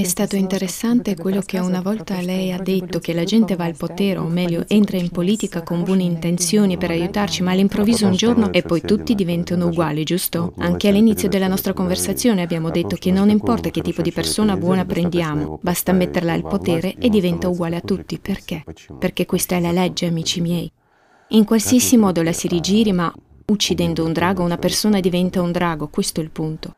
È stato interessante quello che una volta lei ha detto, che la gente va al potere, o meglio, entra in politica con buone intenzioni per aiutarci, ma all'improvviso un giorno e poi tutti diventano uguali, giusto? Anche all'inizio della nostra conversazione abbiamo detto che non importa che tipo di persona buona prendiamo, basta metterla al potere e diventa uguale a tutti. Perché? Perché questa è la legge, amici miei. In qualsiasi modo la si rigiri, ma uccidendo un drago una persona diventa un drago, questo è il punto.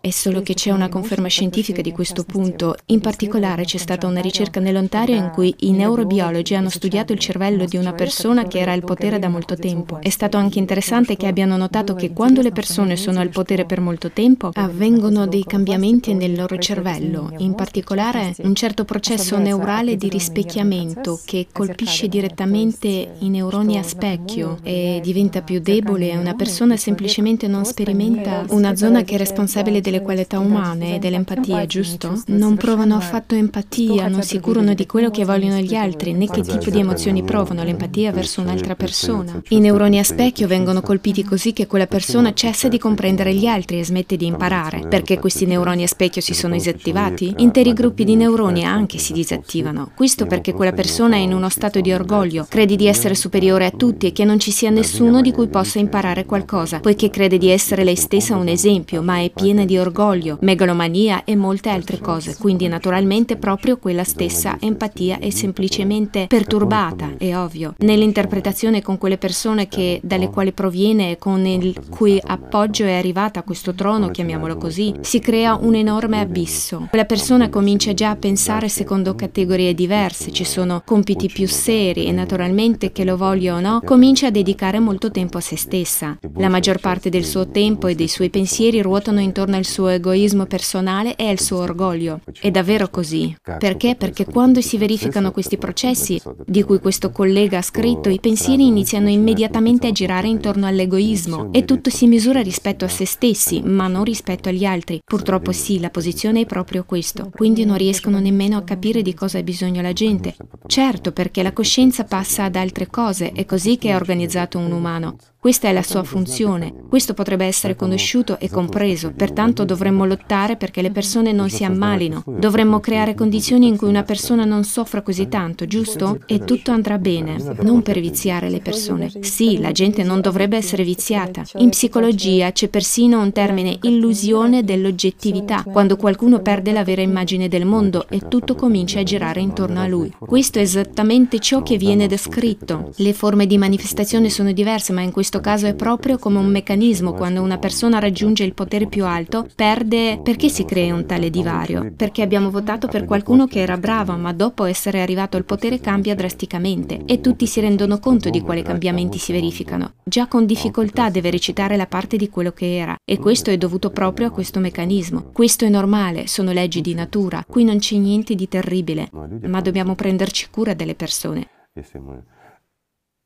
È solo che c'è una conferma scientifica di questo punto. In particolare c'è stata una ricerca nell'Ontario in cui i neurobiologi hanno studiato il cervello di una persona che era al potere da molto tempo. È stato anche interessante che abbiano notato che quando le persone sono al potere per molto tempo avvengono dei cambiamenti nel loro cervello, in particolare un certo processo neurale di rispecchiamento che colpisce direttamente i neuroni a specchio e diventa più debole e una persona semplicemente non sperimenta una zona che è responsabile delle qualità umane e dell'empatia, giusto? Non provano affatto empatia, non si curano di quello che vogliono gli altri, né che tipo di emozioni provano l'empatia verso un'altra persona. I neuroni a specchio vengono colpiti così che quella persona cessa di comprendere gli altri e smette di imparare. Perché questi neuroni a specchio si sono disattivati? Interi gruppi di neuroni anche si disattivano. Questo perché quella persona è in uno stato di orgoglio, crede di essere superiore a tutti e che non ci sia nessuno di cui possa imparare qualcosa, poiché crede di essere lei stessa un esempio orgoglio, ma è piena di orgoglio, megalomania e molte altre cose. Quindi naturalmente proprio quella stessa empatia è semplicemente perturbata, è ovvio. Nell'interpretazione con quelle persone che, dalle quali proviene e con il cui appoggio è arrivata a questo trono, chiamiamolo così, si crea un enorme abisso. Quella persona comincia già a pensare secondo categorie diverse, ci sono compiti più seri e naturalmente che lo voglia o no, comincia a dedicare molto tempo a se stessa. La maggior parte del suo tempo e dei suoi pensieri ruotano intorno al suo egoismo personale e al suo orgoglio. È davvero così. Perché? Perché quando si verificano questi processi, di cui questo collega ha scritto, i pensieri iniziano immediatamente a girare intorno all'egoismo e tutto si misura rispetto a se stessi, ma non rispetto agli altri. Purtroppo sì, la posizione è proprio questo. Quindi non riescono nemmeno a capire di cosa ha bisogno la gente. Certo, perché la coscienza passa ad altre cose, è così che è organizzato un umano. Questa è la sua funzione, questo potrebbe essere conosciuto e compreso, pertanto dovremmo lottare perché le persone non si ammalino, dovremmo creare condizioni in cui una persona non soffra così tanto, giusto? E tutto andrà bene, non per viziare le persone. Sì, la gente non dovrebbe essere viziata. In psicologia c'è persino un termine illusione dell'oggettività, quando qualcuno perde la vera immagine del mondo e tutto comincia a girare intorno a lui. Questo è esattamente ciò che viene descritto. Le forme di manifestazione sono diverse, ma in questo questo caso è proprio come un meccanismo, quando una persona raggiunge il potere più alto, perde... Perché si crea un tale divario? Perché abbiamo votato per qualcuno che era bravo, ma dopo essere arrivato al potere cambia drasticamente e tutti si rendono conto di quali cambiamenti si verificano. Già con difficoltà deve recitare la parte di quello che era e questo è dovuto proprio a questo meccanismo. Questo è normale, sono leggi di natura, qui non c'è niente di terribile, ma dobbiamo prenderci cura delle persone.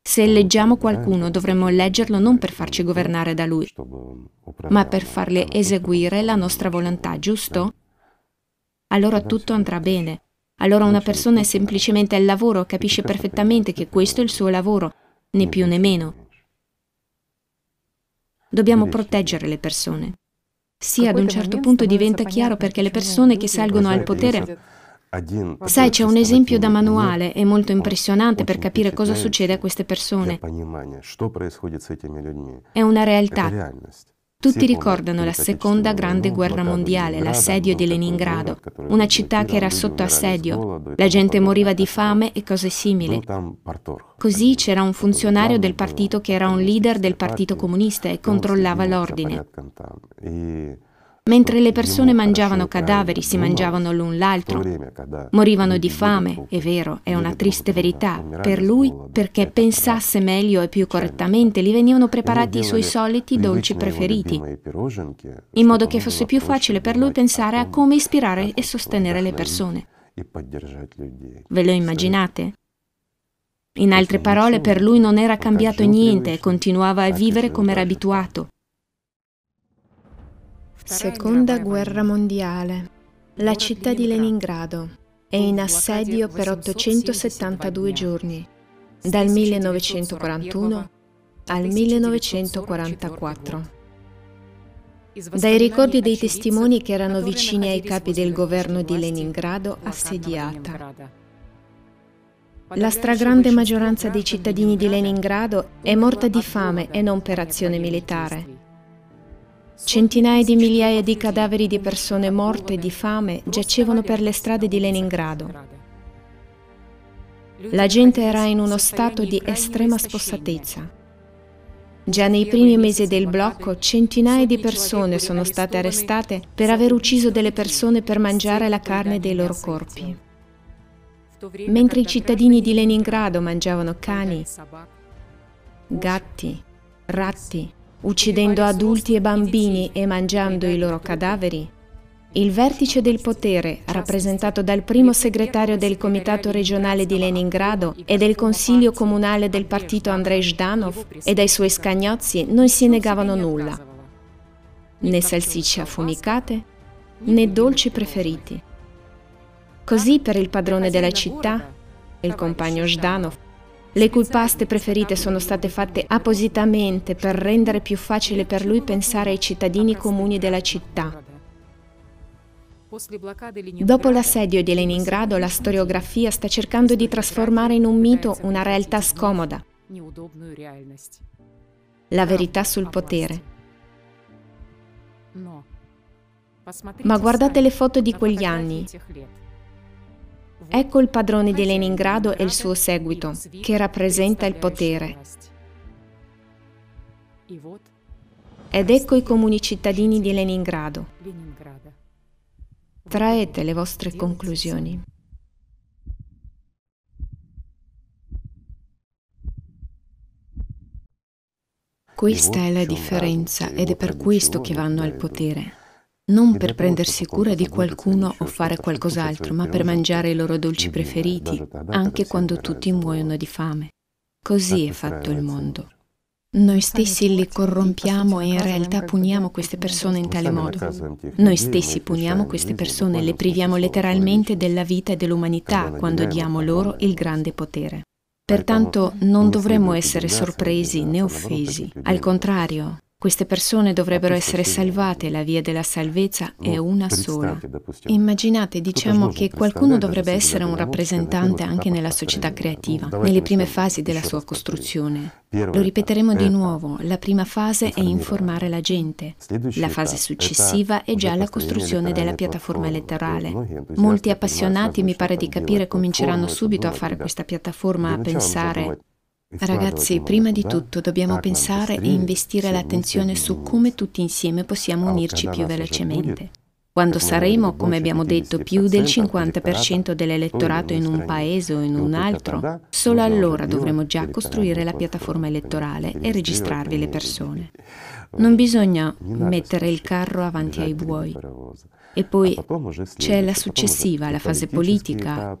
Se eleggiamo qualcuno dovremmo eleggerlo non per farci governare da lui, ma per farle eseguire la nostra volontà, giusto? Allora tutto andrà bene. Allora una persona è semplicemente al lavoro, capisce perfettamente che questo è il suo lavoro, né più né meno. Dobbiamo proteggere le persone. Sì, ad un certo punto diventa chiaro perché le persone che salgono al potere Sai, c'è un esempio da manuale, è molto impressionante per capire cosa succede a queste persone. È una realtà. Tutti ricordano la seconda grande guerra mondiale, l'assedio di Leningrado, una città che era sotto assedio, la gente moriva di fame e cose simili. Così c'era un funzionario del partito che era un leader del partito comunista e controllava l'ordine. Mentre le persone mangiavano cadaveri, si mangiavano l'un l'altro, morivano di fame, è vero, è una triste verità. Per lui, perché pensasse meglio e più correttamente, gli venivano preparati i suoi soliti dolci preferiti, in modo che fosse più facile per lui pensare a come ispirare e sostenere le persone. Ve lo immaginate? In altre parole, per lui non era cambiato niente e continuava a vivere come era abituato. Seconda guerra mondiale. La città di Leningrado è in assedio per 872 giorni, dal 1941 al 1944. dai ricordi dei testimoni che erano vicini ai capi del governo di Leningrado assediata. La stragrande maggioranza dei cittadini di Leningrado è morta di fame e non per azione militare. Centinaia di migliaia di cadaveri di persone morte di fame giacevano per le strade di Leningrado. La gente era in uno stato di estrema spossatezza. Già nei primi mesi del blocco centinaia di persone sono state arrestate per aver ucciso delle persone per mangiare la carne dei loro corpi. Mentre i cittadini di Leningrado mangiavano cani, gatti, ratti, uccidendo adulti e bambini e mangiando i loro cadaveri, il vertice del potere, rappresentato dal primo segretario del Comitato regionale di Leningrado e del Consiglio comunale del partito Andrei Zhdanov e dai suoi scagnozzi, non si negavano nulla. Né salsicce affumicate, né dolci preferiti. Così per il padrone della città, il compagno Zhdanov, le cui paste preferite sono state fatte appositamente per rendere più facile per lui pensare ai cittadini comuni della città Dopo l'assedio di Leningrado, la storiografia sta cercando di trasformare in un mito una realtà scomoda, la verità sul potere. Ma guardate le foto di quegli anni. Ecco il padrone di Leningrado e il suo seguito, che rappresenta il potere. Ed ecco i comuni cittadini di Leningrado. Traete le vostre conclusioni. Questa è la differenza ed è per questo che vanno al potere. Non per prendersi cura di qualcuno o fare qualcos'altro, ma per mangiare i loro dolci preferiti, anche quando tutti muoiono di fame. Così è fatto il mondo. Noi stessi li corrompiamo e in realtà puniamo queste persone in tale modo. Noi stessi puniamo queste persone le priviamo letteralmente della vita e dell'umanità quando diamo loro il grande potere. Pertanto non dovremmo essere sorpresi né offesi. Al contrario, queste persone dovrebbero essere salvate, la via della salvezza è una sola. Immaginate, diciamo che qualcuno dovrebbe essere un rappresentante anche nella società creativa, nelle prime fasi della sua costruzione. Lo ripeteremo di nuovo, la prima fase è informare la gente, la fase successiva è già la costruzione della piattaforma elettorale. Molti appassionati, mi pare di capire, cominceranno subito a fare questa piattaforma, a pensare Ragazzi, prima di tutto dobbiamo pensare e investire l'attenzione su come tutti insieme possiamo unirci più velocemente. Quando saremo, come abbiamo detto, più del 50% dell'elettorato in un paese o in un altro, solo allora dovremo già costruire la piattaforma elettorale e registrarvi le persone. Non bisogna mettere il carro avanti ai buoi. E poi c'è la successiva, la fase politica.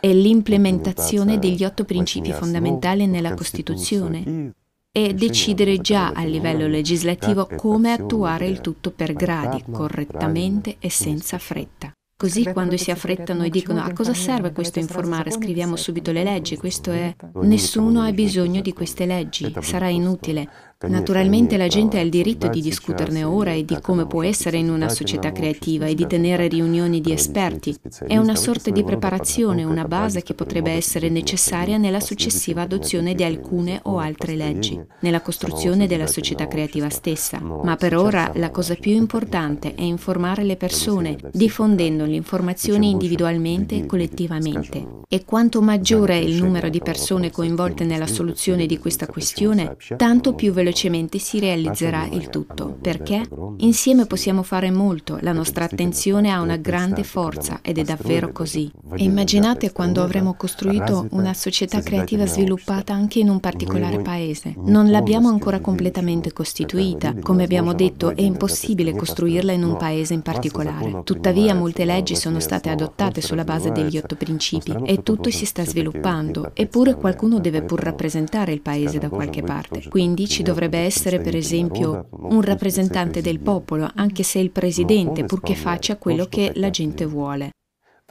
e l'implementazione degli otto principi fondamentali nella Costituzione. E decidere già a livello legislativo come attuare il tutto per gradi, correttamente e senza fretta. Così quando si affrettano e dicono a cosa serve questo informare, scriviamo subito le leggi, questo è... Nessuno ha bisogno di queste leggi, sarà inutile. Naturalmente la gente ha il diritto di discuterne ora e di come può essere in una società creativa e di tenere riunioni di esperti. È una sorta di preparazione, una base che potrebbe essere necessaria nella successiva adozione di alcune o altre leggi, nella costruzione della società creativa stessa. Ma per ora la cosa più importante è informare le persone, diffondendo le informazioni individualmente e collettivamente. E quanto maggiore è il numero di persone coinvolte nella soluzione di questa questione, tanto più velocemente si realizzerà il tutto, perché insieme possiamo fare molto, la nostra attenzione ha una grande forza ed è davvero così. E immaginate quando avremo costruito una società creativa sviluppata anche in un particolare paese. Non l'abbiamo ancora completamente costituita, come abbiamo detto è impossibile costruirla in un paese in particolare. Tuttavia molte leggi sono state adottate sulla base degli otto principi e tutto si sta sviluppando, eppure qualcuno deve pur rappresentare il paese da qualche parte. Quindi ci dovrebbe essere per esempio un rappresentante del popolo, anche se il presidente, purché faccia quello che la gente vuole.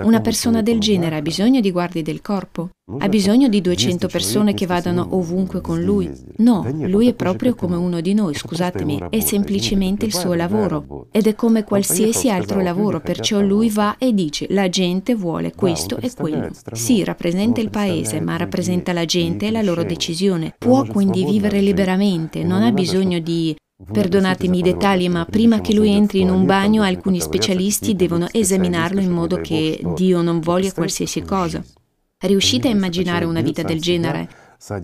Una persona del genere ha bisogno di guardie del corpo? Ha bisogno di 200 persone che vadano ovunque con lui? No, lui è proprio come uno di noi, scusatemi, è semplicemente il suo lavoro ed è come qualsiasi altro lavoro, perciò lui va e dice la gente vuole questo e quello. Sì, rappresenta il paese, ma rappresenta la gente e la loro decisione. Può quindi vivere liberamente, non ha bisogno di Perdonatemi i dettagli, ma prima che lui entri in un bagno alcuni specialisti devono esaminarlo in modo che Dio non voglia qualsiasi cosa. Riuscite a immaginare una vita del genere?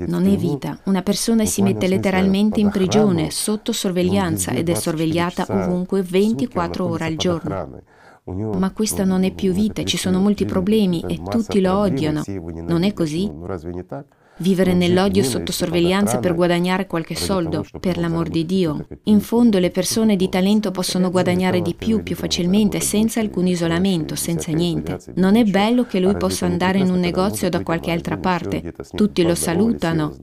Non è vita. Una persona si mette letteralmente in prigione, sotto sorveglianza ed è sorvegliata ovunque 24 ore al giorno. Ma questa non è più vita, ci sono molti problemi e tutti lo odiano. Non è così? Vivere nell'odio sotto sorveglianza per guadagnare qualche soldo, per l'amor di Dio. In fondo le persone di talento possono guadagnare di più più facilmente, senza alcun isolamento, senza niente. Non è bello che lui possa andare in un negozio da qualche altra parte. Tutti lo salutano.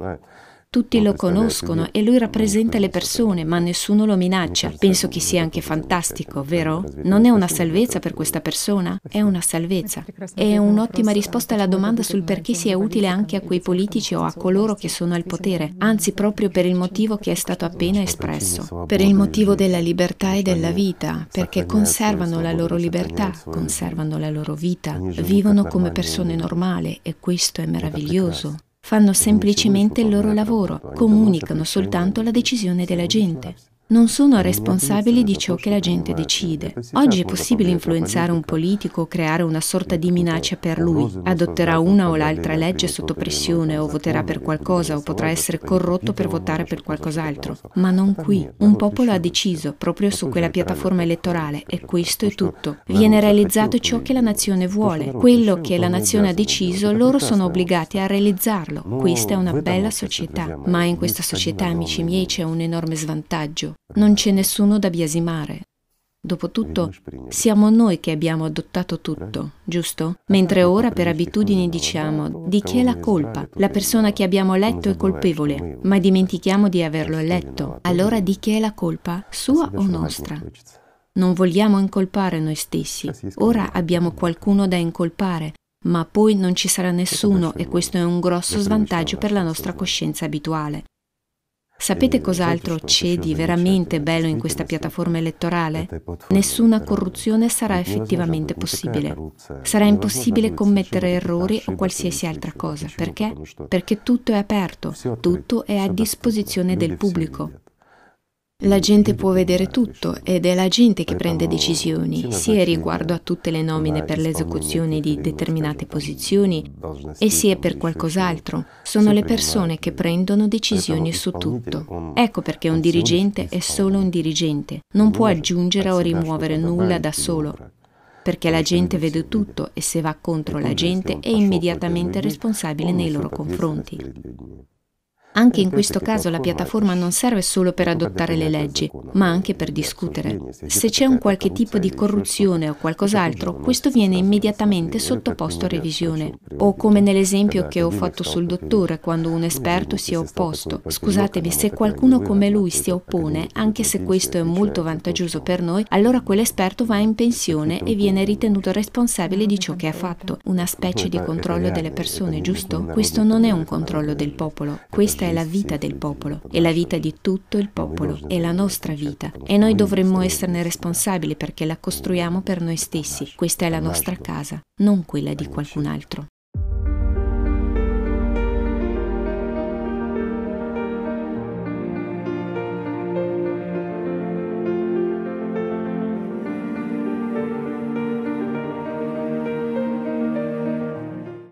Tutti lo conoscono e lui rappresenta le persone, ma nessuno lo minaccia. Penso che sia anche fantastico, vero? Non è una salvezza per questa persona? È una salvezza. È un'ottima risposta alla domanda sul perché sia utile anche a quei politici o a coloro che sono al potere, anzi proprio per il motivo che è stato appena espresso. Per il motivo della libertà e della vita, perché conservano la loro libertà, conservano la loro vita, vivono come persone normali e questo è meraviglioso fanno semplicemente il loro lavoro, comunicano soltanto la decisione della gente non sono responsabili di ciò che la gente decide. Oggi è possibile influenzare un politico o creare una sorta di minaccia per lui. Adotterà una o l'altra legge sotto pressione o voterà per qualcosa o potrà essere corrotto per votare per qualcos'altro. Ma non qui. Un popolo ha deciso proprio su quella piattaforma elettorale e questo è tutto. Viene realizzato ciò che la nazione vuole. Quello che la nazione ha deciso, loro sono obbligati a realizzarlo. Questa è una bella società. Ma in questa società, amici miei, c'è un enorme svantaggio. Non c'è nessuno da biasimare. Dopotutto, siamo noi che abbiamo adottato tutto, giusto? Mentre ora per abitudine diciamo di chi è la colpa? La persona che abbiamo letto è colpevole, ma dimentichiamo di averlo eletto. Allora di chi è la colpa? Sua o nostra? Non vogliamo incolpare noi stessi. Ora abbiamo qualcuno da incolpare, ma poi non ci sarà nessuno e questo è un grosso svantaggio per la nostra coscienza abituale. Sapete cos'altro c'è di veramente bello in questa piattaforma elettorale? Nessuna corruzione sarà effettivamente possibile. Sarà impossibile commettere errori o qualsiasi altra cosa. Perché? Perché tutto è aperto, tutto è a disposizione del pubblico. La gente può vedere tutto ed è la gente che prende decisioni, sia riguardo a tutte le nomine per l'esecuzione di determinate posizioni e sia per qualcos'altro. Sono le persone che prendono decisioni su tutto. Ecco perché un dirigente è solo un dirigente, non può aggiungere o rimuovere nulla da solo perché la gente vede tutto e se va contro la gente è immediatamente responsabile nei loro confronti. Anche in questo caso la piattaforma non serve solo per adottare le leggi, ma anche per discutere. Se c'è un qualche tipo di corruzione o qualcos'altro, questo viene immediatamente sottoposto a revisione. O come nell'esempio che ho fatto sul dottore, quando un esperto si è opposto. Scusatemi, se qualcuno come lui si oppone, anche se questo è molto vantaggioso per noi, allora quell'esperto va in pensione e viene ritenuto responsabile di ciò che ha fatto. Una specie di controllo delle persone, giusto? Questo non è un controllo del popolo. Questa è la vita del popolo, è la vita di tutto il popolo, è la nostra vita e noi dovremmo esserne responsabili perché la costruiamo per noi stessi. Questa è la nostra casa, non quella di qualcun altro.